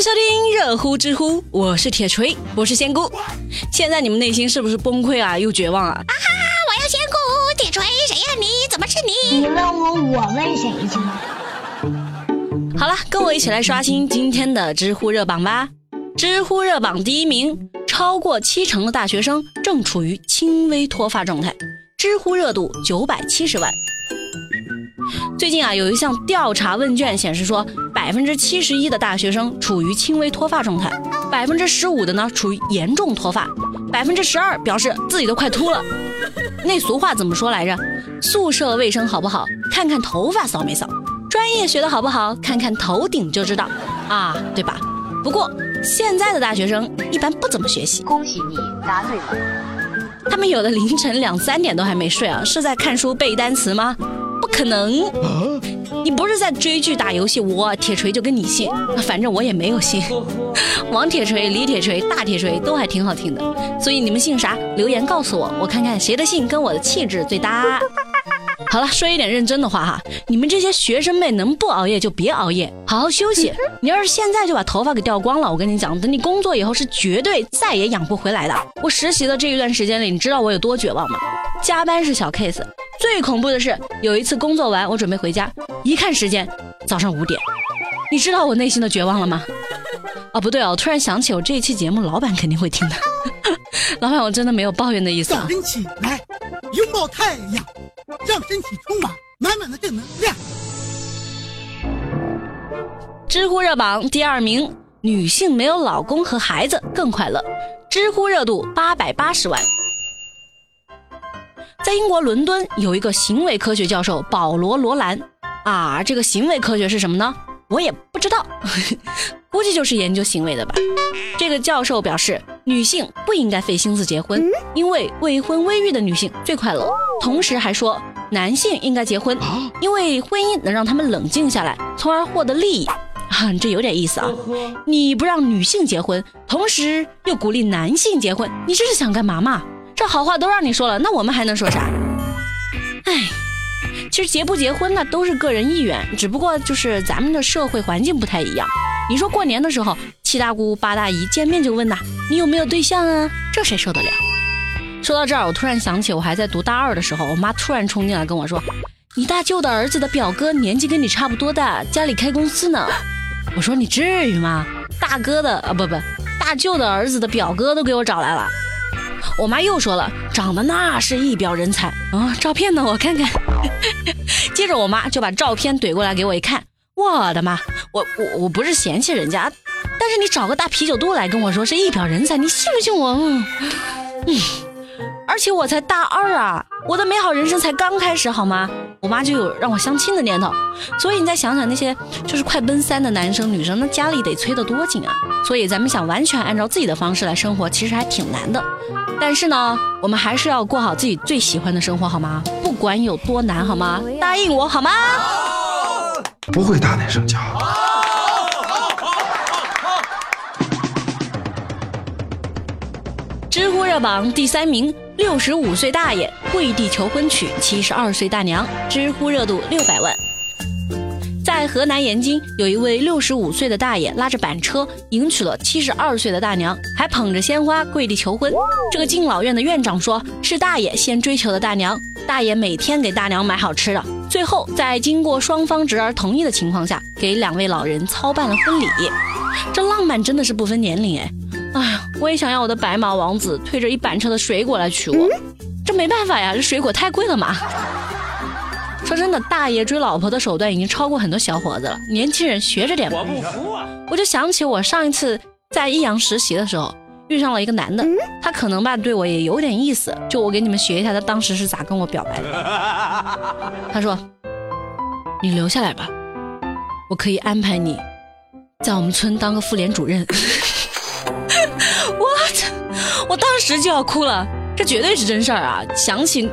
迎收听热乎知乎，我是铁锤，我是仙姑。现在你们内心是不是崩溃啊？又绝望啊？啊哈哈！我要仙姑，铁锤，谁呀？你怎么是你？你问我，我问谁去？好了，跟我一起来刷新今天的知乎热榜吧。知乎热榜第一名，超过七成的大学生正处于轻微脱发状态，知乎热度九百七十万。最近啊，有一项调查问卷显示说，百分之七十一的大学生处于轻微脱发状态，百分之十五的呢处于严重脱发，百分之十二表示自己都快秃了。那俗话怎么说来着？宿舍卫生好不好，看看头发扫没扫。专业学的好不好，看看头顶就知道啊，对吧？不过现在的大学生一般不怎么学习。恭喜你答对了。他们有的凌晨两三点都还没睡啊，是在看书背单词吗？不可能！你不是在追剧打游戏，我铁锤就跟你姓，反正我也没有姓。王铁锤、李铁锤、大铁锤都还挺好听的，所以你们姓啥？留言告诉我，我看看谁的姓跟我的气质最搭。好了，说一点认真的话哈，你们这些学生妹能不熬夜就别熬夜，好好休息。你要是现在就把头发给掉光了，我跟你讲，等你工作以后是绝对再也养不回来的。我实习的这一段时间里，你知道我有多绝望吗？加班是小 case，最恐怖的是有一次工作完，我准备回家，一看时间，早上五点。你知道我内心的绝望了吗？啊，不对哦，我突然想起我这一期节目，老板肯定会听的。老板，我真的没有抱怨的意思。早晨起来，拥抱太阳。让身体充满满满的正能量。知乎热榜第二名，女性没有老公和孩子更快乐，知乎热度八百八十万。在英国伦敦有一个行为科学教授保罗·罗兰啊，这个行为科学是什么呢？我也不知道，估计就是研究行为的吧。这个教授表示，女性不应该费心思结婚，因为未婚未育的女性最快乐。同时还说，男性应该结婚，因为婚姻能让他们冷静下来，从而获得利益。啊，这有点意思啊！你不让女性结婚，同时又鼓励男性结婚，你这是想干嘛嘛？这好话都让你说了，那我们还能说啥？哎。其实结不结婚呢，都是个人意愿，只不过就是咱们的社会环境不太一样。你说过年的时候，七大姑八大姨见面就问呐，你有没有对象啊？这谁受得了？说到这儿，我突然想起我还在读大二的时候，我妈突然冲进来跟我说：“你大舅的儿子的表哥年纪跟你差不多大，家里开公司呢。”我说：“你至于吗？大哥的啊，不不，大舅的儿子的表哥都给我找来了。”我妈又说了，长得那是一表人才啊！照片呢？我看看。接着我妈就把照片怼过来给我一看，我的妈！我我我不是嫌弃人家，但是你找个大啤酒肚来跟我说是一表人才，你信不信我？嗯，而且我才大二啊，我的美好人生才刚开始，好吗？我妈就有让我相亲的念头，所以你再想想那些就是快奔三的男生女生，那家里得催得多紧啊！所以咱们想完全按照自己的方式来生活，其实还挺难的。但是呢，我们还是要过好自己最喜欢的生活，好吗？不管有多难，好吗？答应我，好吗？不会大难生巧。知乎热榜第三名，六十五岁大爷跪地求婚娶七十二岁大娘，知乎热度六百万。在河南延津，有一位六十五岁的大爷拉着板车迎娶了七十二岁的大娘，还捧着鲜花跪地求婚。这个敬老院的院长说，是大爷先追求的大娘，大爷每天给大娘买好吃的，最后在经过双方侄儿同意的情况下，给两位老人操办了婚礼。这浪漫真的是不分年龄哎！哎呀，我也想要我的白马王子推着一板车的水果来娶我，这没办法呀，这水果太贵了嘛。说真的，大爷追老婆的手段已经超过很多小伙子了。年轻人学着点吧。我不服啊！我就想起我上一次在益阳实习的时候，遇上了一个男的，他可能吧对我也有点意思。就我给你们学一下他当时是咋跟我表白的。他说：“你留下来吧，我可以安排你在我们村当个妇联主任。”我操！我当时就要哭了，这绝对是真事儿啊！想起。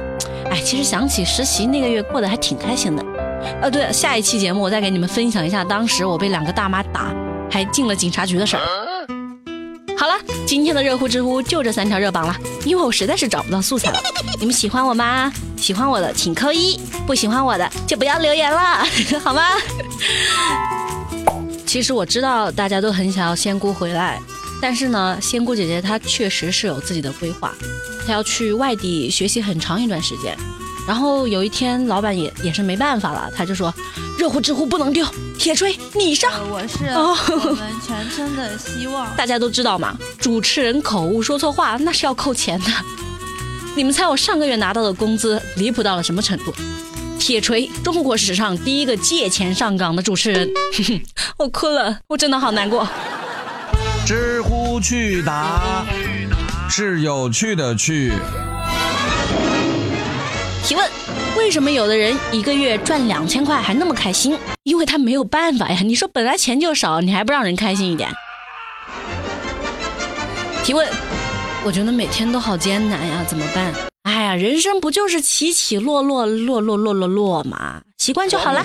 哎，其实想起实习那个月过得还挺开心的。呃，对了，下一期节目我再给你们分享一下当时我被两个大妈打，还进了警察局的事儿。好了，今天的热乎知乎就这三条热榜了，因为我实在是找不到素材了。你们喜欢我吗？喜欢我的请扣一，不喜欢我的就不要留言了，好吗？其实我知道大家都很想要仙姑回来，但是呢，仙姑姐姐她确实是有自己的规划，她要去外地学习很长一段时间。然后有一天，老板也也是没办法了，他就说：“热乎知乎不能丢，铁锤你上。”我是哦我 们全村的希望。大家都知道嘛，主持人口误说错话那是要扣钱的。你们猜我上个月拿到的工资离谱到了什么程度？铁锤，中国史上第一个借钱上岗的主持人，我哭了，我真的好难过。知乎去答是有趣的趣。提问：为什么有的人一个月赚两千块还那么开心？因为他没有办法呀。你说本来钱就少，你还不让人开心一点？提问：我觉得每天都好艰难呀，怎么办？哎呀，人生不就是起起落落，落落落落落嘛？习惯就好了。